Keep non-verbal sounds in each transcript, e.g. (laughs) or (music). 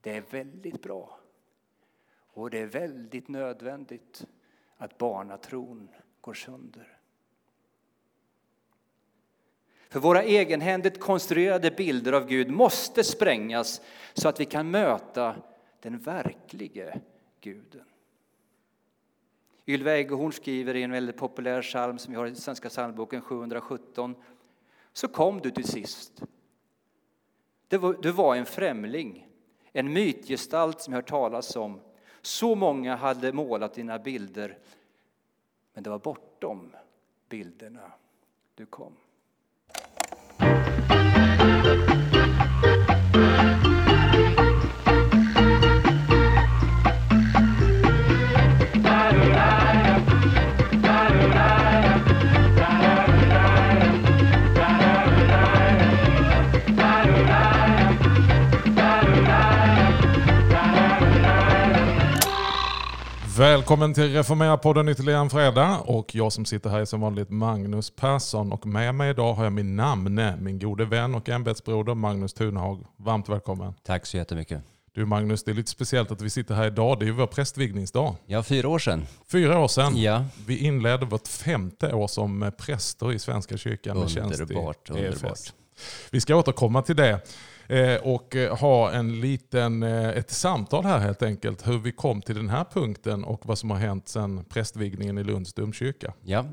Det är väldigt bra. Och det är väldigt nödvändigt att barnatron går sönder. För våra egenhändigt konstruerade bilder av Gud måste sprängas så att vi kan möta den verklige guden. Ylva Eggehorn skriver i en väldigt populär psalm som vi har i Svenska psalmboken 717. Så kom du till sist. Du var en främling, en mytgestalt som jag hört talas om. Så många hade målat dina bilder, men det var bortom bilderna du kom. Välkommen till Reformera-podden ytterligare en fredag. Och jag som sitter här är som vanligt Magnus Persson. Och med mig idag har jag min namne, min gode vän och ämbetsbroder Magnus Thunhag. Varmt välkommen. Tack så jättemycket. Du Magnus, det är lite speciellt att vi sitter här idag. Det är ju vår prästvigningsdag. Ja, fyra år sedan. Fyra år sedan. Ja. Vi inledde vårt femte år som präster i Svenska kyrkan med underbart, underbart. Vi ska återkomma till det. Eh, och eh, ha en liten, eh, ett samtal här helt enkelt. Hur vi kom till den här punkten och vad som har hänt sedan prästvigningen i Lunds domkyrka. Ja.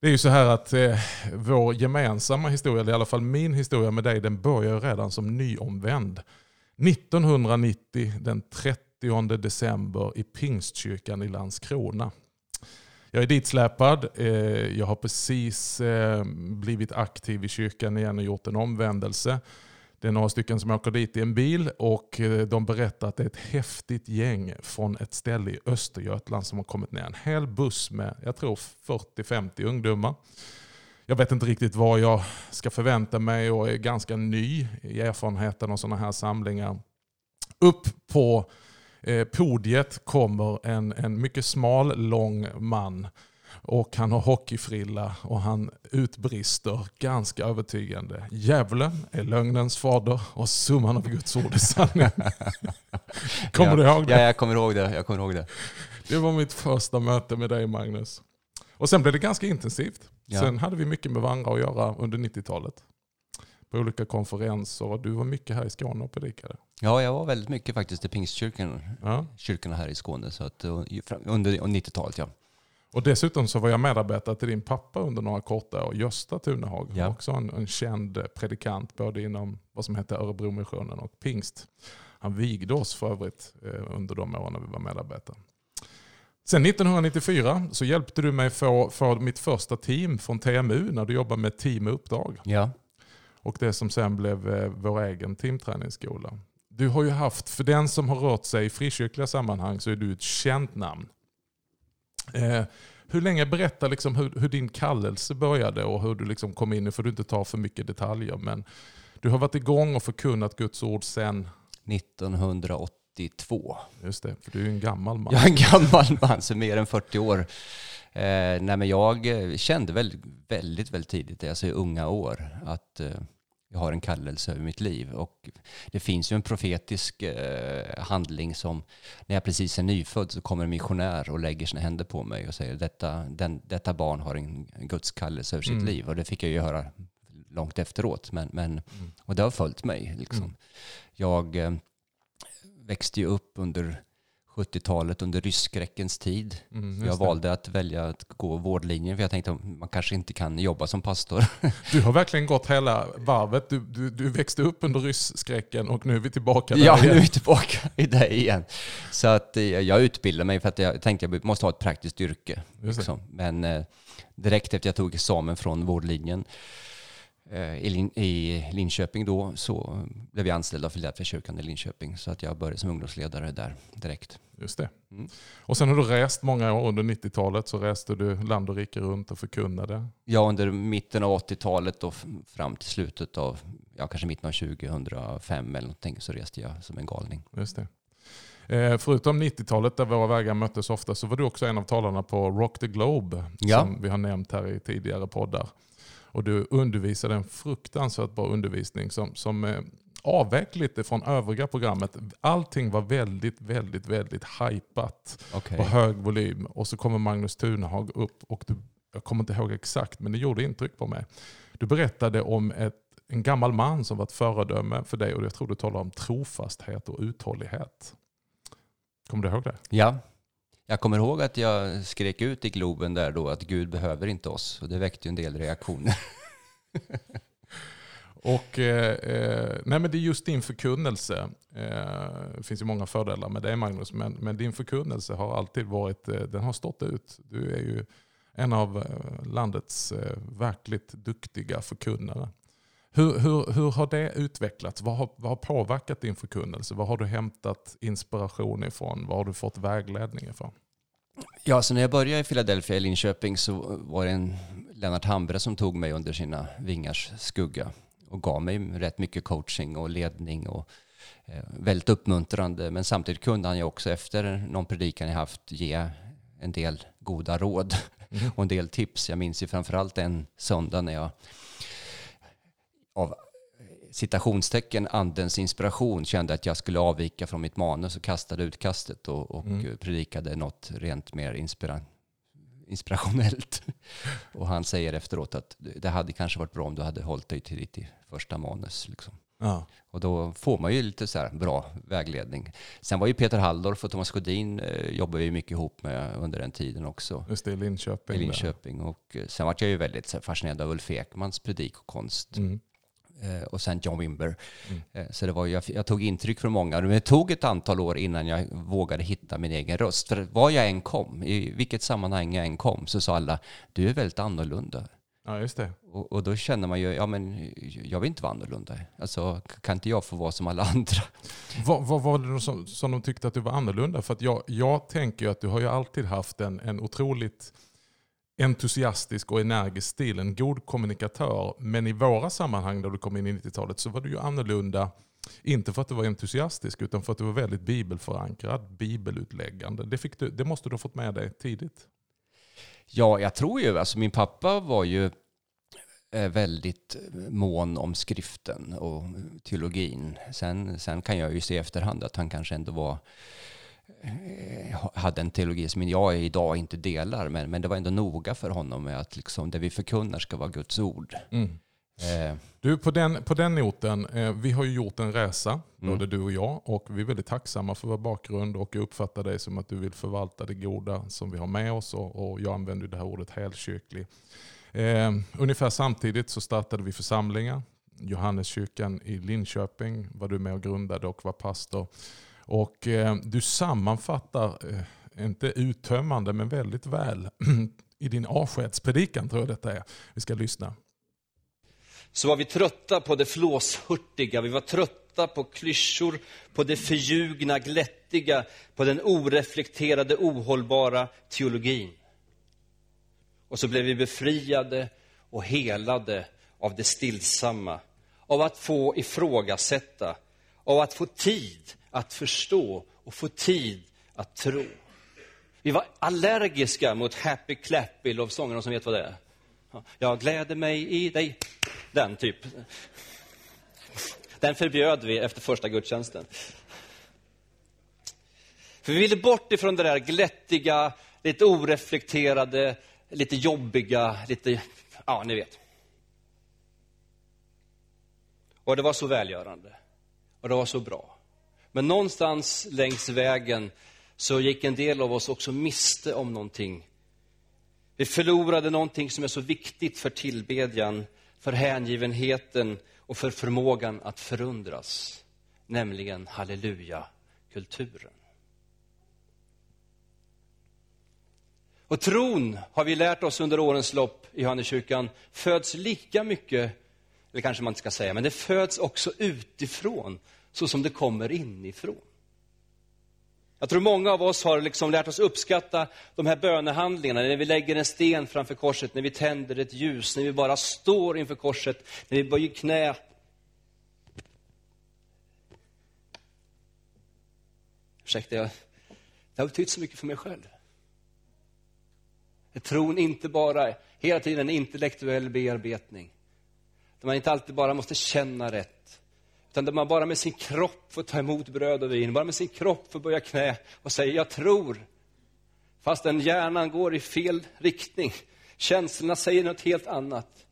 Det är ju så här att eh, vår gemensamma historia, eller i alla fall min historia med dig, den börjar redan som nyomvänd. 1990, den 30 december i Pingstkyrkan i Landskrona. Jag är ditsläpad. Jag har precis blivit aktiv i kyrkan igen och gjort en omvändelse. Det är några stycken som åker dit i en bil och eh, de berättar att det är ett häftigt gäng från ett ställe i Östergötland som har kommit ner. En hel buss med, jag tror 40-50 ungdomar. Jag vet inte riktigt vad jag ska förvänta mig och är ganska ny i erfarenheten av sådana här samlingar. Upp på eh, podiet kommer en, en mycket smal, lång man och han har hockeyfrilla och han utbrister ganska övertygande. Djävulen är lögnens fader och summan av Guds ord är sanning. (laughs) kommer ja, du ihåg det? Ja, jag kommer ihåg det. Jag kommer ihåg det. Det var mitt första möte med dig Magnus. Och sen blev det ganska intensivt. Ja. Sen hade vi mycket med varandra att göra under 90-talet. På olika konferenser du var mycket här i Skåne och predikade. Ja, jag var väldigt mycket faktiskt i Pingstkyrkan. Ja. Kyrkorna här i Skåne. Så att, under 90-talet ja. Och dessutom så var jag medarbetare till din pappa under några korta år, Gösta Tunehag. Ja. Också en, en känd predikant både inom vad som hette Örebromissionen och pingst. Han vigde oss för övrigt eh, under de åren när vi var medarbetare. Sen 1994 så hjälpte du mig få, få mitt första team från TMU när du jobbade med team och uppdrag. Ja. Och det som sen blev eh, vår egen teamträningsskola. Du har ju haft, för den som har rört sig i frikyrkliga sammanhang så är du ett känt namn. Eh, hur länge, berätta liksom hur, hur, din kallelse började och hur du liksom kom in. Nu får du inte ta för mycket detaljer, men du har varit igång och förkunnat Guds ord sedan? 1982. Just det, för du är en gammal man. Jag är en gammal man, så mer än 40 år. Eh, nej, men jag kände väldigt, väldigt, väldigt tidigt, alltså i unga år, att eh, jag har en kallelse över mitt liv. Och det finns ju en profetisk eh, handling som när jag precis är nyfödd så kommer en missionär och lägger sina händer på mig och säger detta, den, detta barn har en, Guds kallelse över sitt mm. liv. Och det fick jag ju höra långt efteråt. Men, men, mm. Och det har följt mig. Liksom. Mm. Jag eh, växte ju upp under 70-talet under rysskräckens tid. Mm, jag valde att välja att gå vårdlinjen för jag tänkte att man kanske inte kan jobba som pastor. (laughs) Du har verkligen gått hela varvet. Du, du, du växte upp under rysskräcken och nu är vi tillbaka där Ja, igen. nu är vi tillbaka i det igen. Så att eh, jag utbildade mig för att jag tänkte att jag måste ha ett praktiskt yrke. Liksom. Men eh, direkt efter jag tog examen från vårdlinjen Eh, i Linköping då så blev jag anställd av Filadelfiakyrkan i Linköping. Så att jag började som ungdomsledare där direkt. Just det. Mm. Och sen har du rest många år under 90-talet så reste du land och rike runt och förkunnade. Ja, under mitten av 80-talet och fram till slutet av, ja kanske mitten av 2005 eller någonting så reste jag som en galning. Just det. Eh, förutom 90-talet där våra vägar möttes ofta så var du också en av talarna på Rock the Globe ja. som vi har nämnt här i tidigare poddar. Och du undervisade en fruktansvärt bra undervisning som, som avvek lite från övriga programmet. Allting var väldigt, väldigt, väldigt hypat Okej. på hög volym. Och så kommer Magnus Tunehag upp och du, jag kommer inte ihåg exakt men det gjorde intryck på mig. Du berättade om ett, en gammal man som var ett föredöme för dig och jag tror du talade om trofasthet och uthållighet. Kommer du ihåg det? Ja, jag kommer ihåg att jag skrek ut i Globen där då att Gud behöver inte oss. Och det väckte ju en del reaktioner. (laughs) Och, eh, eh, nej men det är just din förkunnelse. Eh, det finns ju många fördelar med det Magnus, men, men din förkunnelse har alltid varit, eh, den har stått ut. Du är ju en av eh, landets eh, verkligt duktiga förkunnare. Hur, hur, hur har det utvecklats? Vad har, vad har påverkat din förkunnelse? Vad har du hämtat inspiration ifrån? Vad har du fått vägledning ifrån? Ja, så när jag började i Philadelphia i Linköping så var det en Lennart Hambre som tog mig under sina vingars skugga och gav mig rätt mycket coaching och ledning och eh, väldigt uppmuntrande. Men samtidigt kunde han ju också efter någon predikan jag haft ge en del goda råd och en del tips. Jag minns ju framförallt en söndag när jag av citationstecken andens inspiration kände att jag skulle avvika från mitt manus och kastade utkastet och, och Mm. predikade något rent mer inspira inspirationellt. (laughs) Och han säger efteråt att det hade kanske varit bra om du hade hållit dig till ditt första manus. Liksom. Ja. Och då får man ju lite så här bra vägledning. Sen var ju Peter Halldorf och Thomas Sjödin eh, jobbade ju mycket ihop med under den tiden också Just det, i Linköping. i där. Linköping. Och eh, sen var jag ju väldigt här, fascinerad av Ulf Ekmans predik och konst. Mm. Eh, och sen John Wimber. Mm. Eh, så det var, jag, jag tog intryck från många. Men det tog ett antal år innan jag vågade hitta min egen röst. För var jag än kom, i vilket sammanhang jag än kom, så sa alla, du är väldigt annorlunda. Ja, just det. Och, och då känner man ju, ja men jag vill inte vara annorlunda. Alltså kan inte jag få vara som alla andra? (laughs) Vad, vad var det som, som de tyckte att du var annorlunda? För att jag, jag tänker ju att du har ju alltid haft en, en otroligt entusiastisk och energisk stil, en god kommunikatör. Men i våra sammanhang där du kom in i 90-talet så var du ju annorlunda. Inte för att du var entusiastisk utan för att du var väldigt bibelförankrad, bibelutläggande. Det, fick du, det måste du ha fått med dig tidigt. Ja, jag tror ju, alltså min pappa var ju eh, väldigt eh, mån om skriften och eh, teologin. Sen, sen kan jag ju se i efterhand att han kanske ändå var hade en teologi som jag idag inte delar, men, men det var ändå noga för honom med att liksom det vi förkunnar ska vara Guds ord. Eh, Du, på den, på den noten, eh, vi har ju gjort en resa, Mm. både du och jag, och vi är väldigt tacksamma för vår bakgrund och jag uppfattar dig som att du vill förvalta det goda som vi har med oss och, och jag använder det här ordet helkyrklig. Eh, ungefär samtidigt så startade vi församlingar. Johanneskyrkan i Linköping var du med och grundade och var pastor. Och eh, du sammanfattar, eh, inte uttömmande men väldigt väl, (clears throat) i din avskedspredikan tror jag detta är. Vi ska lyssna. så var vi trötta på det flåshurtiga, vi var trötta på klyschor, på det förljugna, glättiga, på den oreflekterade, ohållbara teologin. Och så blev vi befriade och helade av det stillsamma, av att få ifrågasätta, av att få tid att förstå och få tid att tro. Vi var allergiska mot happy clappy lovsången, någon som vet vad det är? Jag gläder mig i dig. Den typ. Den förbjöd vi efter första gudstjänsten. För vi ville bort ifrån det där glättiga, lite oreflekterade, lite jobbiga, lite, ja ni vet. Och det var så välgörande. Och det var så bra. Men någonstans längs vägen så gick en del av oss också miste om någonting. Vi förlorade någonting som är så viktigt för tillbedjan, för hängivenheten och för förmågan att förundras. Nämligen halleluja-kulturen. Och tron, har vi lärt oss under årens lopp i Johanneskyrkan, föds lika mycket, eller kanske man inte ska säga, men det föds också utifrån, så som det kommer inifrån. Jag tror många av oss har liksom lärt oss uppskatta de här bönehandlingarna, när vi lägger en sten framför korset, när vi tänder ett ljus, när vi bara står inför korset, när vi böjer knä. Ursäkta, jag, det har betytt så mycket för mig själv. Är tron inte bara hela tiden en intellektuell bearbetning. Där man inte alltid bara måste känna rätt, utan där man bara med sin kropp får ta emot bröd och vin, bara med sin kropp får böja knä och säga jag tror. Fast den hjärnan går i fel riktning. Känslorna säger något helt annat.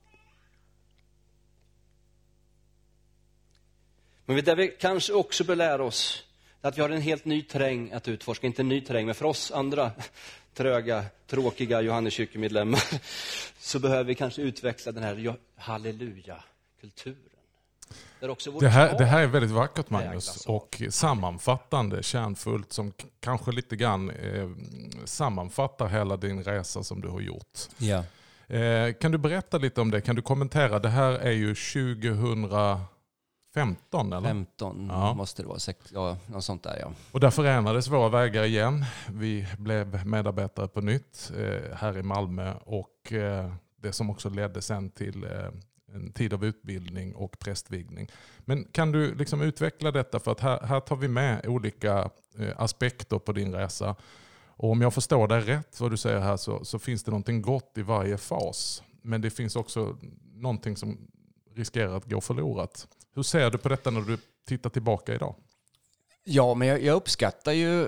Men det vi kanske också bör lära oss är att vi har en helt ny terräng att utforska. Inte en ny terräng, men för oss andra tröga, tråkiga Johanneskyrkomedlemmar (laughs) så behöver vi kanske utveckla den här halleluja-kulturen. Det här, det här är väldigt vackert Magnus och sammanfattande, kärnfullt som kanske lite grann eh, sammanfattar hela din resa som du har gjort. Ja. Eh, kan du berätta lite om det? Kan du kommentera? Det här är ju 2000 15 eller? 15 ja. måste det vara, ja, något sånt där ja. Och där förenades våra vägar igen. Vi blev medarbetare på nytt eh, här i Malmö och eh, det som också ledde sen till eh, en tid av utbildning och prästvigning. Men kan du liksom utveckla detta för att här, här tar vi med olika eh, aspekter på din resa. Och om jag förstår dig rätt vad du säger här så, så finns det någonting gott i varje fas. Men det finns också någonting som riskerar att gå förlorat. Hur ser du på detta när du tittar tillbaka idag? Ja, men jag, jag uppskattar ju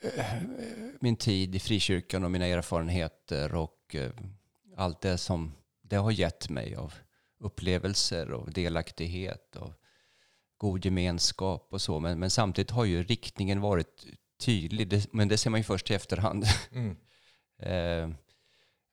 eh, min tid i frikyrkan och mina erfarenheter och eh, allt det som det har gett mig av upplevelser och delaktighet och god gemenskap och så. Men, men samtidigt har ju riktningen varit tydlig. Det, men det ser man ju först i efterhand. Mm. (laughs) eh,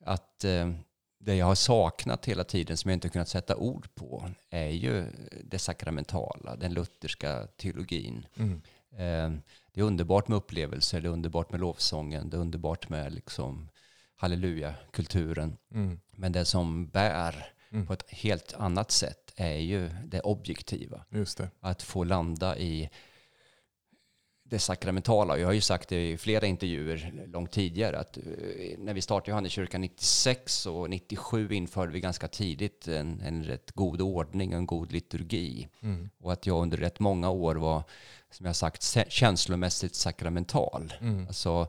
att eh, det jag har saknat hela tiden som jag inte kunnat sätta ord på är ju det sakramentala, den lutherska teologin. Mm. Eh, det är underbart med upplevelser, det är underbart med lovsången, det är underbart med liksom halleluja-kulturen. Mm. Men det som bär mm. på ett helt annat sätt är ju det objektiva. Det. Att få landa i det sakramentala. Jag har ju sagt det i flera intervjuer långt tidigare att eh, när vi startade Johanneskyrkan 96 och 97 införde vi ganska tidigt en, en rätt god ordning och en god liturgi. Mm. Och att jag under rätt många år var, som jag sagt, känslomässigt sakramental. Mm. Alltså,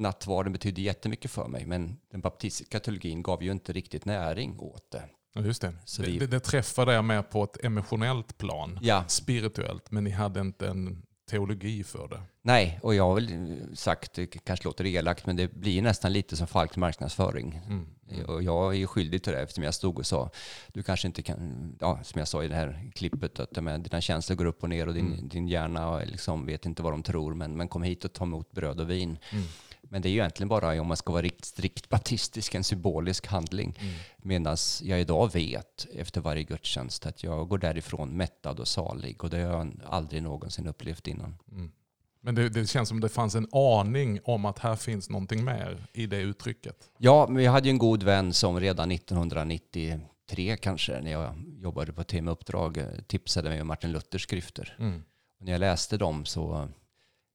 nattvarden betydde jättemycket för mig, men den baptistiska teologin gav ju inte riktigt näring åt det. Ja, just det. det, vi... det, träffar dig mer på ett emotionellt plan, ja. spirituellt, men ni hade inte en teologi för det. Nej, och jag har väl sagt, det kanske låter elakt, men det blir nästan lite som falsk marknadsföring. Mm. Mm. Och jag är skyldig till det eftersom jag stod och sa, du kanske inte kan, ja, som jag sa i det här klippet, att med, dina känslor går upp och ner och din, mm. din hjärna liksom vet inte vad de tror, men, men kom hit och ta emot bröd och vin. Mm. Men det är ju egentligen bara, om man ska vara riktigt strikt baptistisk, en symbolisk handling. Mm. Medan jag idag vet efter varje gudstjänst att jag går därifrån mättad och salig. Och det har jag aldrig någonsin upplevt innan. Mm. Men det, det, känns som det fanns en aning om att här finns någonting mer i det uttrycket. Ja, men jag hade ju en god vän som redan 1993 kanske, när jag jobbade på Uppdrag, tipsade mig om Martin Luthers skrifter. Mm. Och när jag läste dem så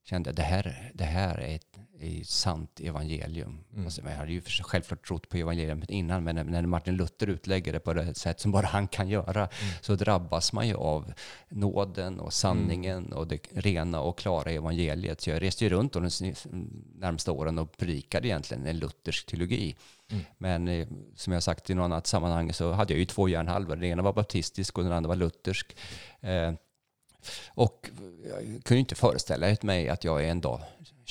kände det här, det här är ett är sant evangelium. Mm. Alltså, jag hade ju självklart trott på evangeliet innan, men när Martin Luther utlägger det på det sätt som bara han kan göra, mm. så drabbas man ju av nåden och sanningen mm. och det rena och klara evangeliet. Så jag reste ju runt de närmsta åren och predikade egentligen en luthersk teologi. Mm. Men eh, som jag sagt i något annat sammanhang så hade jag ju två hjärnhalvor. Den ena var baptistisk och den andra var luthersk. Eh, och jag kunde inte föreställa mig att jag en dag,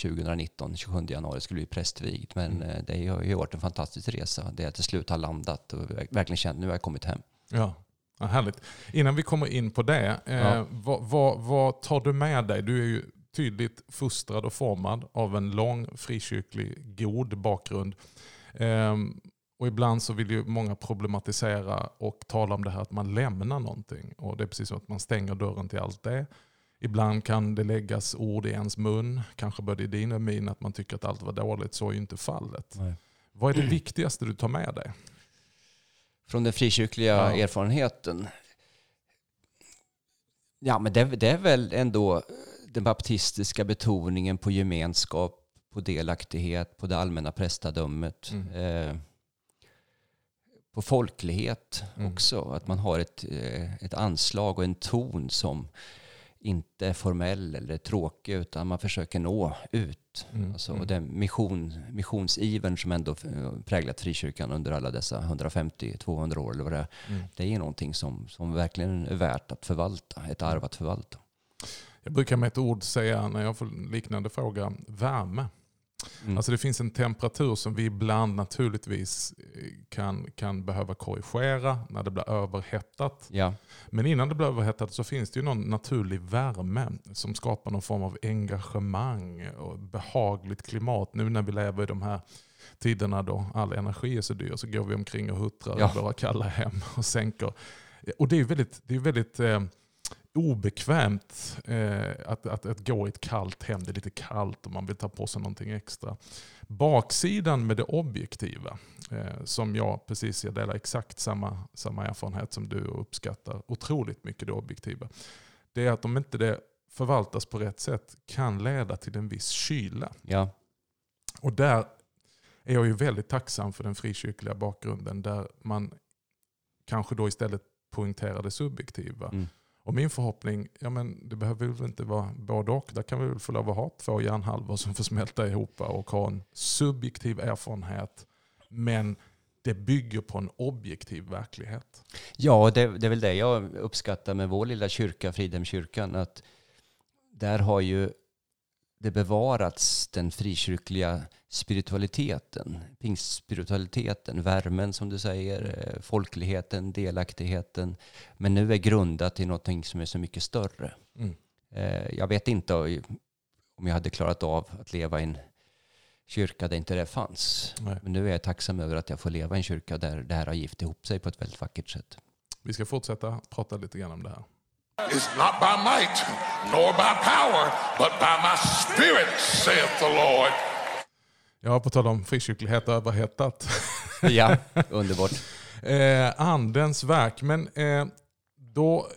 2019, 27 januari, skulle bli prästvigd. Men mm. Eh, det har ju varit en fantastisk resa. Det jag till slut har landat och verkligen känt nu har jag kommit hem. Ja. Ja, härligt. Innan vi kommer in på det, eh, ja. vad, vad, vad, tar du med dig? Du är ju tydligt fostrad och formad av en lång frikyrklig god bakgrund. Eh, och ibland så vill ju många problematisera och tala om det här att man lämnar någonting. Och det är precis som att man stänger dörren till allt det. Ibland kan det läggas ord i ens mun, kanske både i din och min, att man tycker att allt var dåligt. Så är ju inte fallet. Nej. Vad är det viktigaste du tar med dig? Från den frikyrkliga ja. erfarenheten? Ja, men det, det, är väl ändå den baptistiska betoningen på gemenskap, på delaktighet, på det allmänna prästadömet. Mm. Eh, på folklighet mm. också. Att man har ett, eh, ett anslag och en ton som inte är formell eller tråkig utan man försöker nå ut. Mm. Alltså, mm. och den mission, missionsivern som ändå eh, präglat frikyrkan under alla dessa 150-200 år, eller vad det, är, Mm. det är någonting som, som verkligen är värt att förvalta, ett arv att förvalta. Jag brukar med ett ord säga när jag får liknande fråga, värme. Mm. Alltså det finns en temperatur som vi ibland naturligtvis eh, kan, kan behöva korrigera när det blir överhettat. ja, Men innan det blir överhettat så finns det ju någon naturlig värme som skapar någon form av engagemang och behagligt klimat. Nu när vi lever i de här tiderna då all energi är så dyr så går vi omkring och huttrar Ja. i våra kalla hem och sänker. Och det är väldigt, det är väldigt eh, obekvämt eh, att, att, att gå i ett kallt hem. Det är lite kallt och man vill ta på sig någonting extra. Baksidan med det objektiva, eh, som jag precis, jag delar exakt samma, samma erfarenhet som du och uppskattar otroligt mycket det objektiva. Det är att om inte det förvaltas på rätt sätt kan leda till en viss kyla. ja, Och där är jag ju väldigt tacksam för den frikyrkliga bakgrunden där man kanske då istället poängterar det subjektiva. mm. Och min förhoppning, ja men det behöver väl inte vara både och. Där kan vi väl få lov att ha två hjärnhalvor som får smälta ihop och ha en subjektiv erfarenhet. Men det bygger på en objektiv verklighet. Ja, det, det är väl det jag uppskattar med vår lilla kyrka, Fridhemskyrkan, att där har ju det bevarats den frikyrkliga spiritualiteten, pingstspiritualiteten, värmen som du säger, eh, folkligheten, delaktigheten. Men nu är grundat i någonting som är så mycket större. Mm. Eh, Jag vet inte om jag hade klarat av att leva i en kyrka där inte det fanns. Nej. Men nu är jag tacksam över att jag får leva i en kyrka där det här har gift ihop sig på ett väldigt vackert sätt. Vi ska fortsätta prata lite grann om det här. It's not by might, nor by power, but by my spirit, saith the Lord. Ja, på tal om frikyrklighet och överhettat. Ja, (laughs) underbart. Eh, andens verk. Men eh, då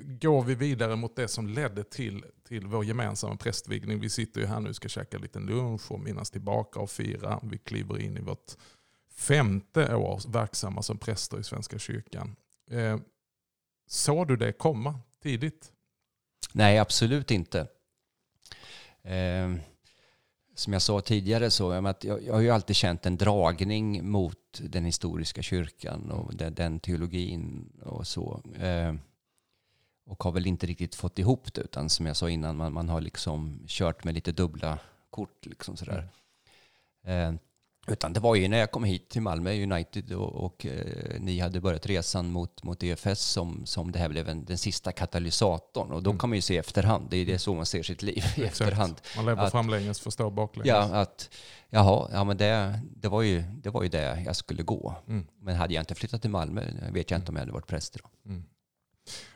går vi vidare mot det som ledde till, till vår gemensamma prästvigning. Vi sitter ju här nu och ska käka en liten lunch och minnas tillbaka och fira. Vi kliver in i vårt femte år verksamma som präster i Svenska kyrkan. Eh, såg du det komma tidigt? Nej, absolut inte. Eh, som jag sa tidigare så jag, att jag, jag har ju alltid känt en dragning mot den historiska kyrkan och den, den teologin och så. Eh, och har väl inte riktigt fått ihop det utan som jag sa innan, man, man har liksom kört med lite dubbla kort. Liksom sådär. Eh, utan det var ju när jag kom hit till Malmö United och, och eh, ni hade börjat resan mot, mot EFS som, som det här blev en, den sista katalysatorn. Och då kan man ju se i efterhand, det är det så man ser sitt liv i (laughs) efterhand. Man lever Att- framlänges, förstår baklänges. Ja, att jaha, ja, men det, det, var ju, det var ju det jag skulle gå. Mm. Men hade jag inte flyttat till Malmö vet jag inte om jag hade varit präst idag.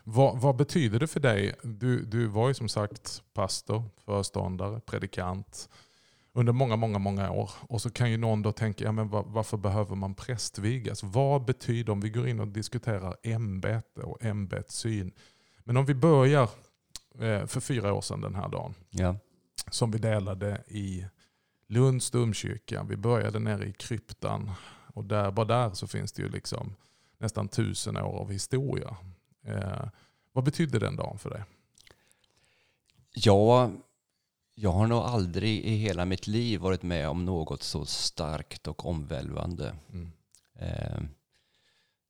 Vad, vad betyder det för dig? Du, du var ju som sagt pastor, föreståndare, predikant under många, många, många år. Och så kan ju någon då tänka, ja, men var, varför behöver man prästvigas? Vad betyder, om vi går in och diskuterar ämbete och ämbetssyn. Men om vi börjar eh, för fyra år sedan den här dagen, Ja, som vi delade i Lunds domkyrka. Vi började nere i kryptan och där, bara där så finns det ju liksom nästan tusen år av historia. Eh, vad betydde den dagen för dig? jag, jag har nog aldrig i hela mitt liv varit med om något så starkt och omvälvande. Mm. Eh,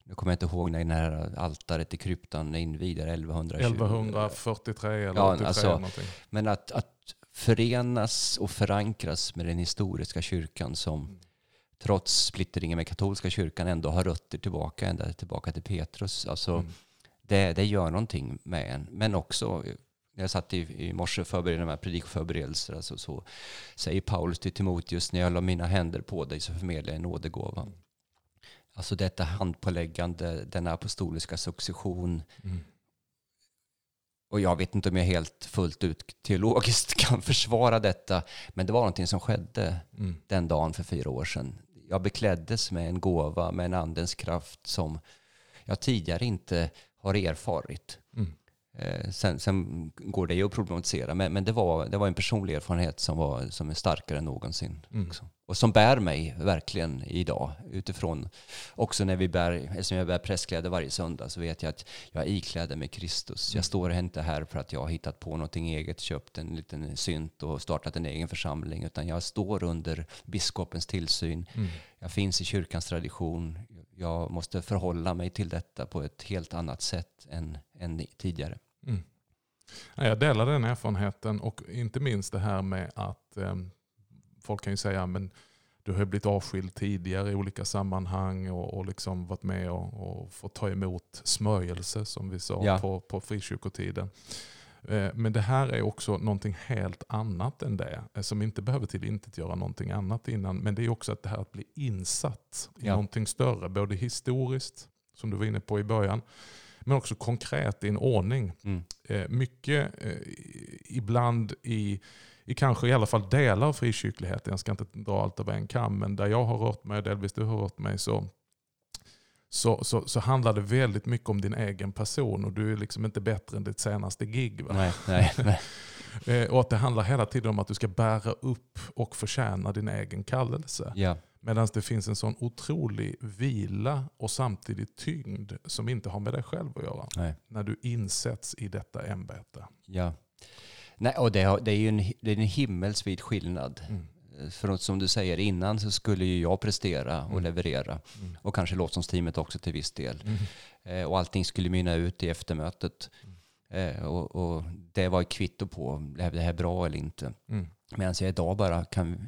nu kommer jag inte ihåg när det här altaret i kryptan är invigd, 1120. 1143 eller Ja, 83 alltså- eller någonting. Men att, att förenas och förankras med den historiska kyrkan som trots splittringen med katolska kyrkan ändå har rötter tillbaka, ända tillbaka till Petrus. Alltså, Mm. det, det gör någonting med en. Men också, när jag satt i, i morse och förberedde de här predikoförberedelser, alltså, så säger Paulus till Timoteus, när jag la mina händer på dig så förmedlar jag en nådegåva. Alltså detta handpåläggande, denna apostoliska succession. Mm. Och jag vet inte om jag helt fullt ut teologiskt (laughs) kan försvara detta, men det var någonting som skedde Mm. den dagen för fyra år sedan. Jag bekläddes med en gåva, med en andens kraft som jag tidigare inte har erfarit. Mm. Eh, sen, sen går det ju att problematisera, men, men det, var, det var en personlig erfarenhet som, var, som är starkare än någonsin. Mm. Också. Och som bär mig verkligen idag. Utifrån, också när vi bär, eftersom jag bär prästkläder varje söndag så vet jag att jag ikläder mig Kristus. Jag står inte här för att jag har hittat på någonting eget, köpt en liten synt och startat en egen församling. Utan jag står under biskopens tillsyn. Mm. Jag finns i kyrkans tradition. Jag måste förhålla mig till detta på ett helt annat sätt än, än tidigare. Mm. Ja, Jag delar den erfarenheten och inte minst det här med att eh, folk kan ju säga men du har blivit avskild tidigare i olika sammanhang och, och liksom varit med och, och fått ta emot smörjelse som vi sa Ja. på, på frikyrkotiden. Eh, Men det här är också någonting helt annat än det. eh, Som inte behöver till inte göra någonting annat innan. Men det är också att det här att bli insatt i Ja. någonting större. Både historiskt, som du var inne på i början. Men också konkret i en ordning. Mm. Eh, mycket eh, ibland i, i kanske i alla fall delar av frikyrkligheten. Jag ska inte dra allt över en kam. Men där jag har rört mig och delvis du har rört mig så så, så, så handlar det väldigt mycket om din egen person och du är liksom inte bättre än ditt senaste gig. Va? Nej, nej, nej. (laughs) Eh, och att det handlar hela tiden om att du ska bära upp och förtjäna din egen kallelse. Ja, Medan det finns en sån otrolig vila och samtidigt tyngd som inte har med dig själv att göra. nej. När du insätts i detta ämbete. Ja. Nej, och det, är ju en, det är en himmelsvid skillnad. Mm. För att, som du säger innan så skulle ju jag prestera och Mm. leverera. Mm. Och kanske lovsångsteamet också till viss del. Mm. Eh, och allting skulle mynna ut i eftermötet. Eh, och, och det var ett kvitto på, är det här bra eller inte? Mm. Medan jag idag bara kan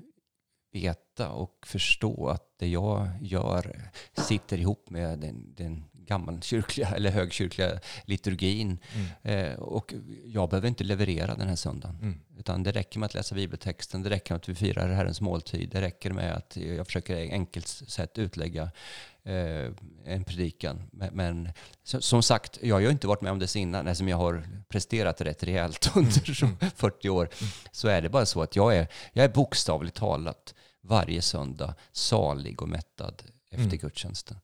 veta och förstå att det jag gör sitter ihop med den, den gammalkyrkliga (laughs) eller högkyrkliga liturgin. Mm. Eh, och jag behöver inte leverera den här söndagen. Mm. Utan det räcker med att läsa bibeltexten, det räcker med att vi firar Herrens måltid, det räcker med att jag försöker enkelt sätt utlägga eh, en predikan. Men, men som sagt, jag har ju inte varit med om det innan, eftersom jag har presterat rätt rejält (laughs) under så 40 år. Så är det bara så att jag är, jag är bokstavligt talat varje söndag salig och mättad efter Mm. gudstjänsten.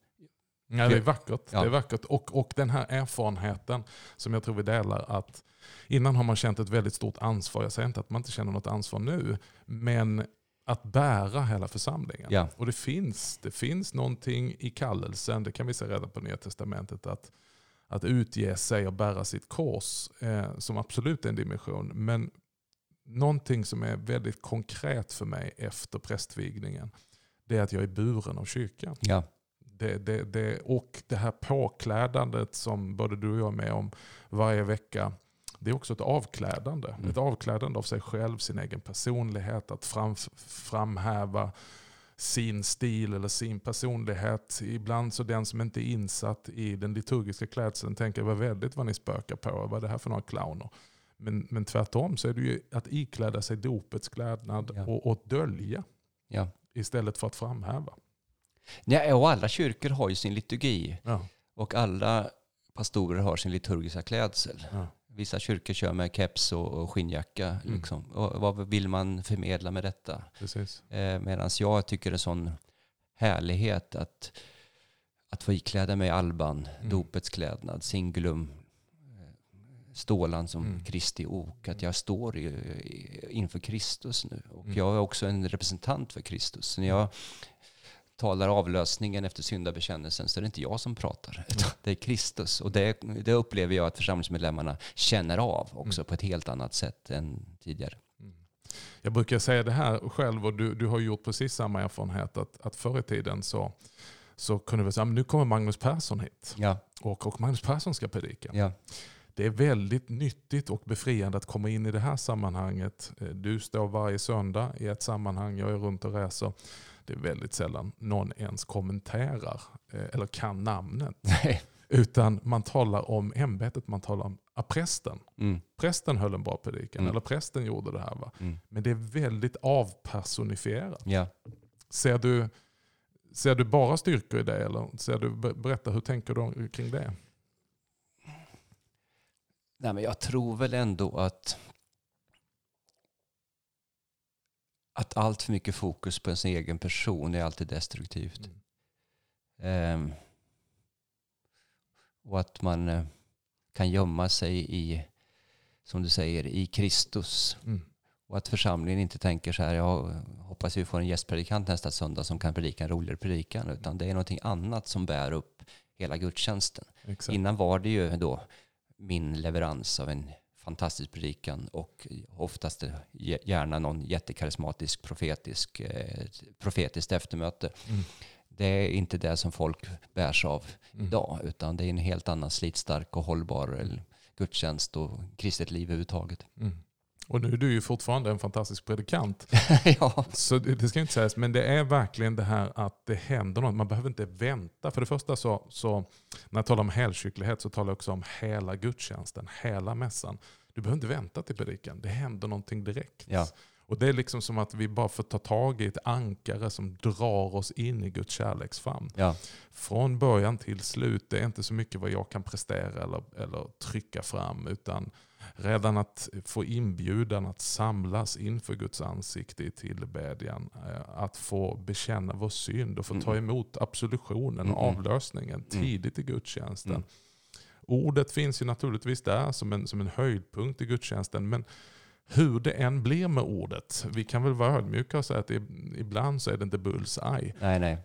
Ja, det är vackert. Ja. Det är vackert. Och, och den här erfarenheten som jag tror vi delar att innan har man känt ett väldigt stort ansvar. Jag säger inte att man inte känner något ansvar nu. Men att bära hela församlingen. Ja. Och det finns, det finns någonting i kallelsen, det kan vi se redan på Nya Testamentet, att, att utge sig och bära sitt kors eh, som absolut är en dimension. Men någonting som är väldigt konkret för mig efter prästvigningen, det är att jag är buren av kyrkan. Ja, Det, det, det, och det här påklädandet som både du och jag är med om varje vecka. Det är också ett avklädande. Mm. Ett avklädande av sig själv, sin egen personlighet. Att fram, framhäva sin stil eller sin personlighet. Ibland så den som inte är insatt i den liturgiska klädseln tänker vad väldigt vad ni spökar på. Vad är det här för några clowner? Men, men tvärtom så är det ju att ikläda sig dopets klädnad Ja. och, och dölja ja. istället för att framhäva. ja. Och alla kyrkor har ju sin liturgi. Ja. Och alla pastorer har sin liturgiska klädsel. Ja. Vissa kyrkor kör med keps och och skinnjacka. Mm. Liksom. Och vad vill man förmedla med detta? Eh, Medan jag tycker det är sån härlighet att, att få ikläda mig alban, Mm. dopets klädnad, singulum, stålan som Mm. Kristi ok. Att jag står i, inför Kristus nu. Och Mm. jag är också en representant för Kristus. Så när jag talar avlösningen efter syndabekännelsen så är det inte jag som pratar. utan Det är Kristus. Och det, det upplever jag att församlingsmedlemmarna känner av också på ett helt annat sätt än tidigare. Jag brukar säga det här själv och du, du har gjort precis samma erfarenhet. Att, att förr i tiden så, så kunde vi säga "Men nu kommer Magnus Persson hit Ja, och, och Magnus Persson ska predika. ja, Det är väldigt nyttigt och befriande att komma in i det här sammanhanget. Eh, Du står varje söndag i ett sammanhang, jag är runt och reser. Det är väldigt sällan någon ens kommenterar eh, eller kan namnet. (laughs) nej. Utan man talar om ämbetet, man talar om ah, prästen. Mm, Prästen höll en bra predikan, Mm. eller prästen gjorde det här. Va? mm, Men det är väldigt avpersonifierat. ja. Ser du, ser du bara styrkor i det? Eller ser du, ber- berätta, hur tänker du kring det? Nej, men jag tror väl ändå att att allt för mycket fokus på ens egen person är alltid destruktivt. Mm. Ehm, och att man eh, kan gömma sig i, som du säger, i Kristus. Mm. Och att församlingen inte tänker så här, jag hoppas vi får en gästpredikant nästa söndag som kan predika en roligare predikan, utan det är någonting annat som bär upp hela gudstjänsten. Exakt. Innan var det ju då min leverans av en fantastisk predikan och oftast gärna någon jättekarismatisk profetisk, eh, profetiskt eftermöte. Mm. Det är inte det som folk bärs av Mm. idag, utan det är en helt annan slitstark och hållbar eh, gudstjänst och kristet liv överhuvudtaget. Mm. Och nu är du ju fortfarande en fantastisk predikant. (laughs) ja. Så det, det ska inte sägas, men det är verkligen det här att det händer något. Man behöver inte vänta. För det första så, så när jag talar om helkyrklighet så talar jag också om hela gudstjänsten, hela mässan. Du behöver inte vänta till predikan, det händer någonting direkt. Ja. Och det är liksom som att vi bara får ta tag i ett ankare som drar oss in i Guds kärleksfamn. Ja. Från början till slut, det är inte så mycket vad jag kan prestera eller, eller trycka fram, utan redan att få inbjudan att samlas inför Guds ansikte i tillbedjan, eh, att få bekänna vår synd och få ta Mm. emot absolutionen och Mm. avlösningen tidigt i gudstjänsten. Mm. Ordet finns ju naturligtvis där som en, som en höjdpunkt i gudstjänsten, men hur det än blir med ordet, vi kan väl vara ödmjuka och säga att det, ibland så är det inte bullseye. Nej, nej.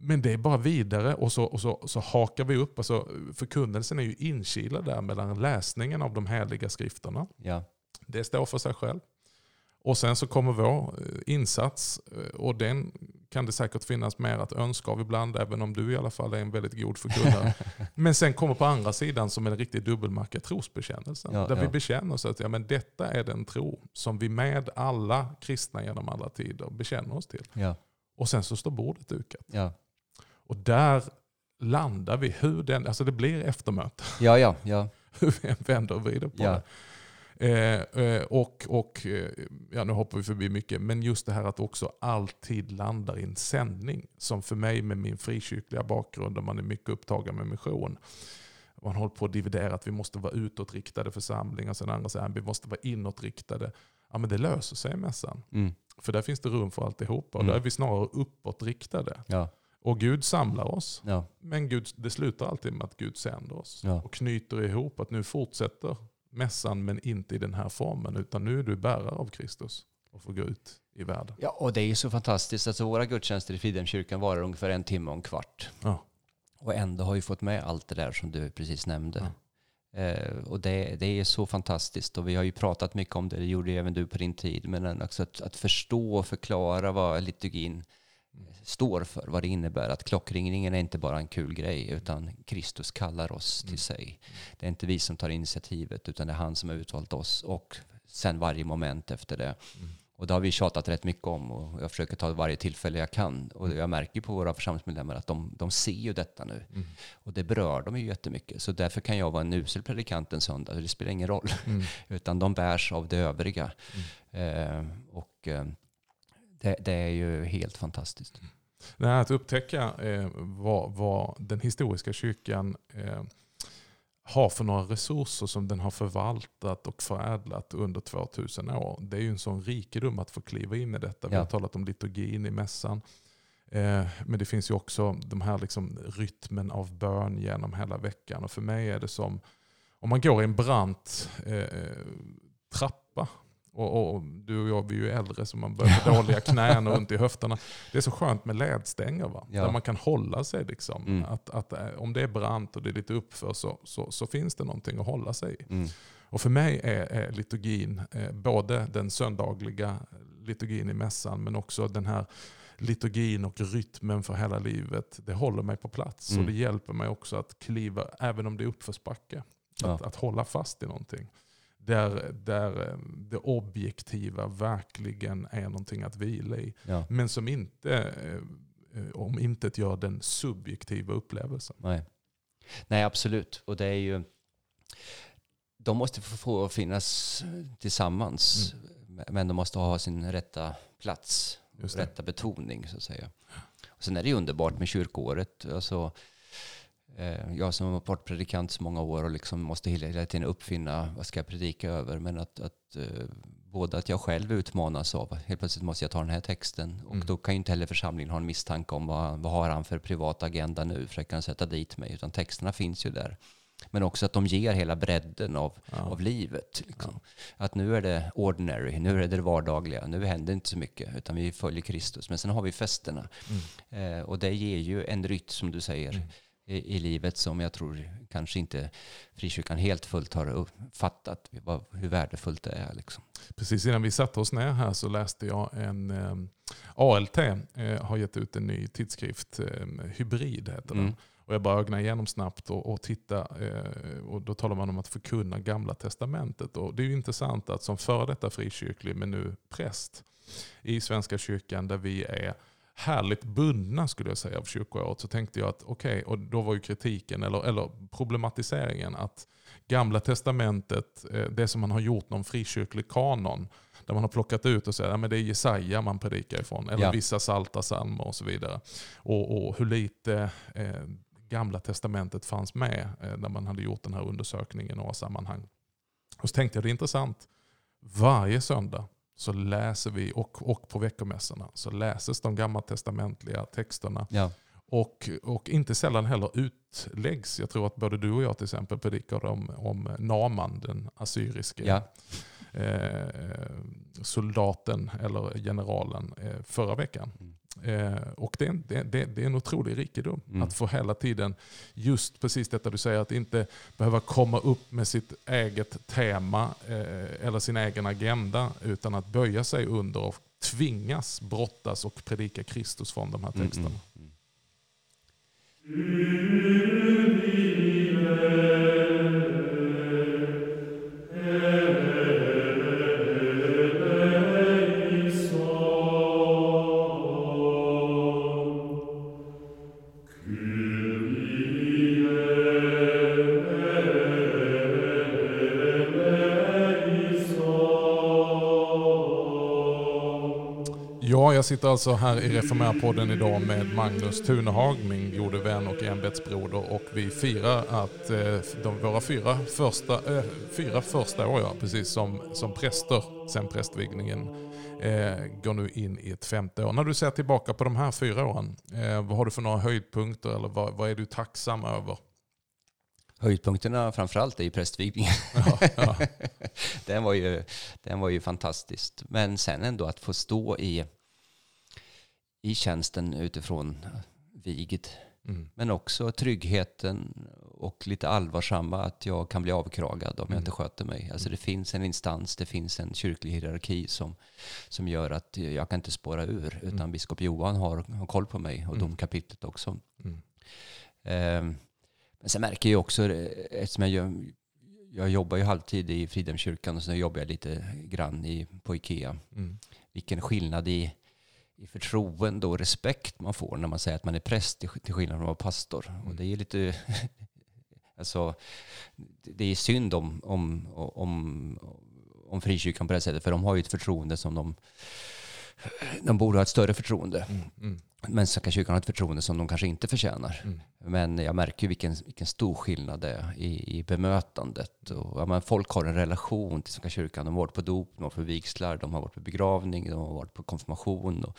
Men det är bara vidare och så, och så, så hakar vi upp. Alltså, förkunnelsen är ju inkilad där mellan läsningen av de heliga skrifterna. Ja. Det står för sig själv. Och sen så kommer vår eh, insats eh, och den kan det säkert finnas mer att önska av ibland, även om du i alla fall är en väldigt god förkunnare. (laughs) men sen kommer på andra sidan som en riktig dubbelmacka trosbekännelsen. Ja, där vi ja. bekänner oss att ja, men detta är den tro som vi med alla kristna genom alla tider bekänner oss till. Ja. Och sen så står bordet dukat. Och där landar vi, hur den, alltså det blir eftermöte, Ja, ja, ja. (laughs) hur vi än vänder och vrider på Ja. det. Eh, eh, och, och eh, ja, nu hoppar vi förbi mycket, men just det här att också alltid landar i en sändning. Som för mig med min frikyrkliga bakgrund, där man är mycket upptagen med mission. Man håller på att dividera att vi måste vara utåtriktade församlingar, sen andra säger att vi måste vara inåtriktade. Ja men det löser sig i mässan. Mm. För där finns det rum för alltihopa. Och Mm. där är vi snarare uppåtriktade. Ja. Och Gud samlar oss. Ja. Men Gud, det slutar alltid med att Gud sänder oss. Ja. Och knyter ihop att nu fortsätter mässan men inte i den här formen. Utan nu är du bärare av Kristus och får gå ut i världen. ja, och det är ju så fantastiskt. Alltså, våra gudstjänster i Fridhemskyrkan varar ungefär en timme och en kvart. Ja. Och ändå har vi fått med allt det där som du precis nämnde. Eh, och det, det är så fantastiskt. Och vi har ju pratat mycket om det, det gjorde även du på din tid. Men också att, att förstå och förklara vad liturgin står för, vad det innebär. Att klockringningen är inte bara en kul grej, utan Kristus kallar oss till sig. Det är inte vi som tar initiativet, utan det är han som har utvalt oss. Och sen varje moment efter det. Och det har vi tjatat rätt mycket om och jag försöker ta varje tillfälle jag kan. Och jag märker på våra församlingsmedlemmar att de, de ser ju detta nu. Och det berör dem ju jättemycket. Så därför kan jag vara en usel predikant en söndag, det spelar ingen roll. (laughs) Utan de bärs av det övriga. Eh, och eh, det, det är ju helt fantastiskt. Nej, att upptäcka eh, vad, vad den historiska kyrkan eh, har för några resurser som den har förvaltat och förädlat under 2000 år. Det är ju en sån rikedom att få kliva in i detta. Vi Ja. har talat om liturgin i mässan. Eh, men det finns ju också de här liksom rytmen av bön genom hela veckan. Och för mig är det som om man går i en brant eh, trappa. Och, och du och jag vi är ju äldre så man börjar få dåliga knän och ont i höfterna. Det är så skönt med ledstänger va? Ja. där man kan hålla sig. Liksom. Mm. Att, att, eh, om det är brant och det är lite uppför så, så, så finns det någonting att hålla sig i. Mm. Och för mig är, är liturgin eh, både den söndagliga liturgin i mässan men också den här liturgin och rytmen för hela livet. Det håller mig på plats Mm. och det hjälper mig också att kliva, även om det är uppförsbacke, Ja. att, att hålla fast i någonting. Där, där eh, det objektiva verkligen är någonting att vila i. Ja. Men som inte eh, eh, om inte gör den subjektiva upplevelsen. Nej. Nej, absolut. Och det är ju... De måste få, finnas tillsammans. Men de måste ha sin rätta plats. Rätta betoning, så att säga. Och sen är det ju underbart med kyrkåret. Alltså, jag som har varit predikant så många år och liksom måste hela tiden uppfinna vad ska jag predika över. Men att, att eh, både att jag själv utmanas av helt plötsligt måste jag ta den här texten. Och Mm. då kan ju inte heller församlingen ha en misstanke om vad, vad har han för privat agenda nu. Försöker han sätta dit mig. Utan texterna finns ju där. Men också att de ger hela bredden av, av livet. Liksom. Att nu är det ordinary, nu är det det vardagliga, nu händer inte så mycket, utan vi följer Kristus. Men sen har vi festerna. Eh, och det ger ju en rytm, som du säger, i, i livet som jag tror kanske inte frikyrkan helt fullt har fattat vad, hur värdefullt det är. Liksom. Precis innan vi satte oss ner här så läste jag en eh, ALT eh, har gett ut en ny tidskrift, eh, Hybrid heter den. Mm. Och jag bara ögnade igenom snabbt och, och titta eh, och då talar man om att förkunna gamla testamentet. Och det är ju intressant att som före detta frikyrklig men nu präst i Svenska kyrkan där vi är härligt bundna skulle jag säga av kyrkoåret så tänkte jag att okej, och då var ju kritiken eller, eller problematiseringen att gamla testamentet, eh, det som man har gjort någon frikyrklig kanon, där man har plockat ut och säger att det är Jesaja man predikar ifrån, eller Ja. vissa salta psalmer och så vidare. Och, och hur lite eh, gamla testamentet fanns med eh, när man hade gjort den här undersökningen i några sammanhang. Och så tänkte jag det är intressant, varje söndag så läser vi, och, och på veckomässorna, så läses de gammaltestamentliga texterna. Ja. Och, och inte sällan heller utläggs. Jag tror att både du och jag till exempel predikade om, om Naman, den assyriske Ja. eh, soldaten eller generalen eh, förra veckan. Eh, och det är, en, det, det, det är en otrolig rikedom Mm. att få hela tiden just precis detta du säger, att inte behöva komma upp med sitt eget tema eh, eller sin egen agenda utan att böja sig under och tvingas brottas och predika Kristus från de här Mm, texterna. mm, mm. Ja, jag sitter alltså här i Reformera-podden idag med Magnus Tunehag, min gode vän och ämbetsbroder. Och vi firar att eh, de, våra fyra första, eh, fyra första år, ja, precis som, som präster sen prästvigningen, eh, går nu in i ett femte år. När du ser tillbaka på de här fyra åren, eh, vad har du för några höjdpunkter eller vad, vad är du tacksam över? Höjdpunkterna framförallt är ju prästvigningen. Ja, ja. (laughs) den, var ju, den var ju fantastiskt. Men sen ändå att få stå i, i tjänsten utifrån viget. Mm. Men också tryggheten och lite allvarsamma att jag kan bli avkragad om jag inte sköter mig. Alltså det finns en instans, det finns en kyrklig hierarki som, som gör att jag kan inte spåra ur. Utan biskop Johan har, har koll på mig och domkapitlet också. Mm. Ehm, men sen märker jag också, eh, eftersom jag, gör, jag jobbar ju halvtid i Fridhemskyrkan och sen jobbar jag lite grann i, på Ikea. Mm. Vilken skillnad i, i förtroende och respekt man får när man säger att man är präst till, skillnad från att vara pastor. Och det är lite... (laughs) alltså, det är synd om, om, om, om frikyrkan på det sättet, för de har ju ett förtroende som de... De borde ha ett större förtroende. Mm. Men Svenska kyrkan har ett förtroende som de kanske inte förtjänar. Mm. Men jag märker ju vilken, vilken stor skillnad det är i, i bemötandet. Och, ja, men folk har en relation till Svenska kyrkan. De har varit på dop, de har varit på vigslar, de har varit på begravning, de har varit på konfirmation. Och,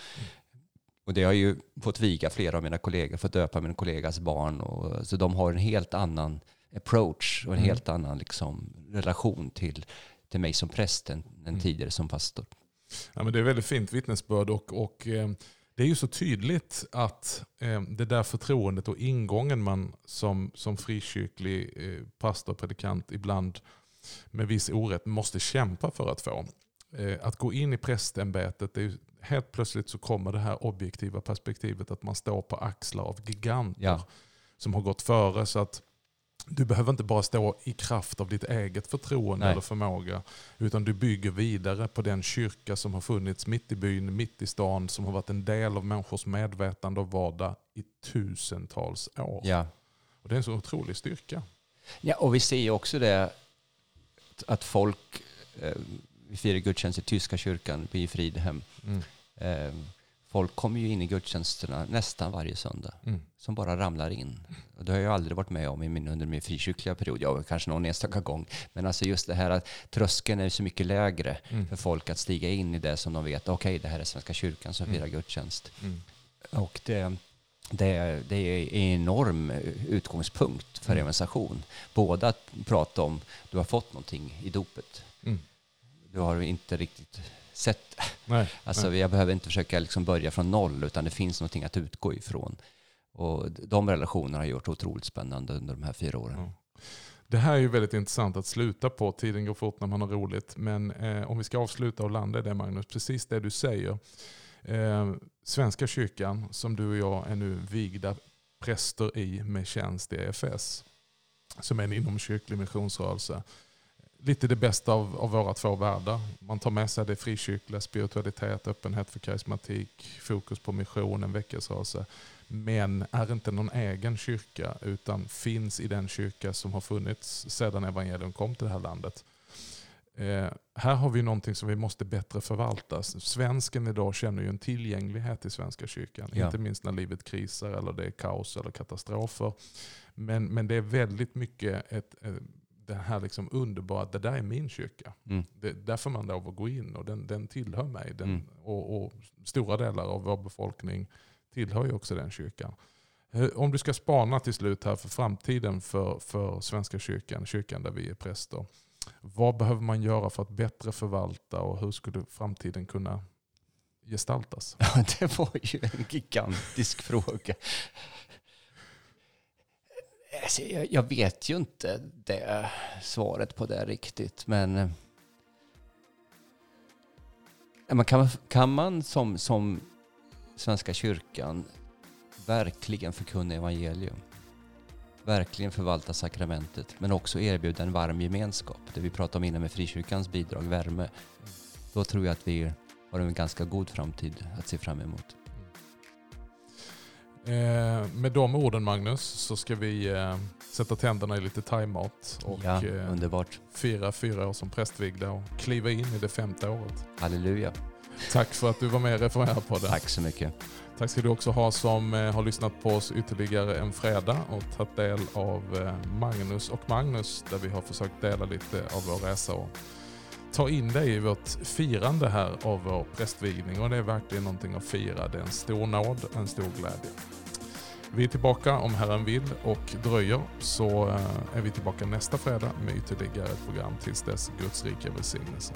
och det har ju fått viga flera av mina kollegor, fått döpa min kollegas barn. Och, så de har en helt annan approach och en Mm. helt annan liksom, relation till, till mig som präst än, än tidigare som pastor. Ja, men det är väldigt fint vittnesbörd och, och eh, det är ju så tydligt att eh, det där förtroendet och ingången man som, som frikyrklig eh, pastor och predikant ibland med viss orätt måste kämpa för att få. Eh, att gå in i prästämbetet, det är ju, helt plötsligt så kommer det här objektiva perspektivet att man står på axlar av giganter Ja. som har gått före. Så att du behöver inte bara stå i kraft av ditt eget förtroende Nej. eller förmåga. Utan du bygger vidare på den kyrka som har funnits mitt i byn, mitt i stan. Som har varit en del av människors medvetande och vardag i tusentals år. Ja. Och det är en så otrolig styrka. Ja, och vi ser ju också det att folk, eh, vi firar gudstjänst i tyska kyrkan, i Fridhem. Mm. Eh, folk kommer ju in i gudstjänsterna nästan varje söndag, Mm. som bara ramlar in. Och det har jag aldrig varit med om i min, under min frikyrkliga period, ja, kanske någon enstaka gång. Men alltså just det här att tröskeln är så mycket lägre Mm. för folk att stiga in i det som de vet, okej, det här är Svenska kyrkan som firar gudstjänst. Mm. Och det, det, är- det är en enorm utgångspunkt för Mm. evangelisation. Både att prata om du har fått någonting i dopet. Mm. Du har inte riktigt sett. Nej, Alltså, nej. Jag behöver inte försöka liksom börja från noll utan det finns någonting att utgå ifrån. Och de relationerna har gjort otroligt spännande under de här fyra åren. Ja. Det här är ju väldigt intressant att sluta på. Tiden går fort när man har roligt. Men eh, om vi ska avsluta och landa i det Magnus, precis det du säger. Eh, Svenska kyrkan, som du och jag är nu vigda präster i med tjänst i EFS, som är en inomkyrklig missionsrörelse. Lite det bästa av, av våra två världar. Man tar med sig det frikyrkliga, spiritualitet, öppenhet för karismatik, fokus på mission, en väckelserörelse men är inte någon egen kyrka utan finns i den kyrka som har funnits sedan evangelium kom till det här landet. Eh, här har vi någonting som vi måste bättre förvalta. Svensken idag känner ju en tillgänglighet i Svenska kyrkan. Ja. Inte minst när livet krisar eller det är kaos eller katastrofer. Men, men det är väldigt mycket ett, eh, det här liksom underbara, det där är min kyrka. Mm. Det, där får man lov att gå in och den, den tillhör mig. Den, Mm. och, och stora delar av vår befolkning tillhör ju också den kyrkan. Eh, Om du ska spana till slut här för framtiden för, för Svenska kyrkan, kyrkan där vi är präster. Vad behöver man göra för att bättre förvalta och hur skulle framtiden kunna gestaltas? (laughs) Ja, det var ju en gigantisk (laughs) fråga. Alltså, jag, jag vet ju inte det svaret på det riktigt, men eh, man kan, kan man som, som Svenska kyrkan verkligen förkunna evangelium, verkligen förvalta sakramentet, men också erbjuda en varm gemenskap, det vi pratade om innan med frikyrkans bidrag, värme, då tror jag att vi har en ganska god framtid att se fram emot. Eh, med de orden Magnus så ska vi eh, sätta tänderna i lite timeout och ja, eh, underbart. fira fyra år som prästvigda och kliva in i det femte året. Halleluja. Tack för att du var med och på det. Tack så mycket. Tack ska du också ha som eh, har lyssnat på oss ytterligare en fredag och tagit del av eh, Magnus och Magnus där vi har försökt dela lite av vår resa och ta in dig i vårt firande här av vår prästvigning och det är verkligen någonting att fira. Det är en stor nåd, en stor glädje. Vi är tillbaka om Herren vill och dröjer så eh, är vi tillbaka nästa fredag med ytterligare ett program tills dess Guds rika välsignelse.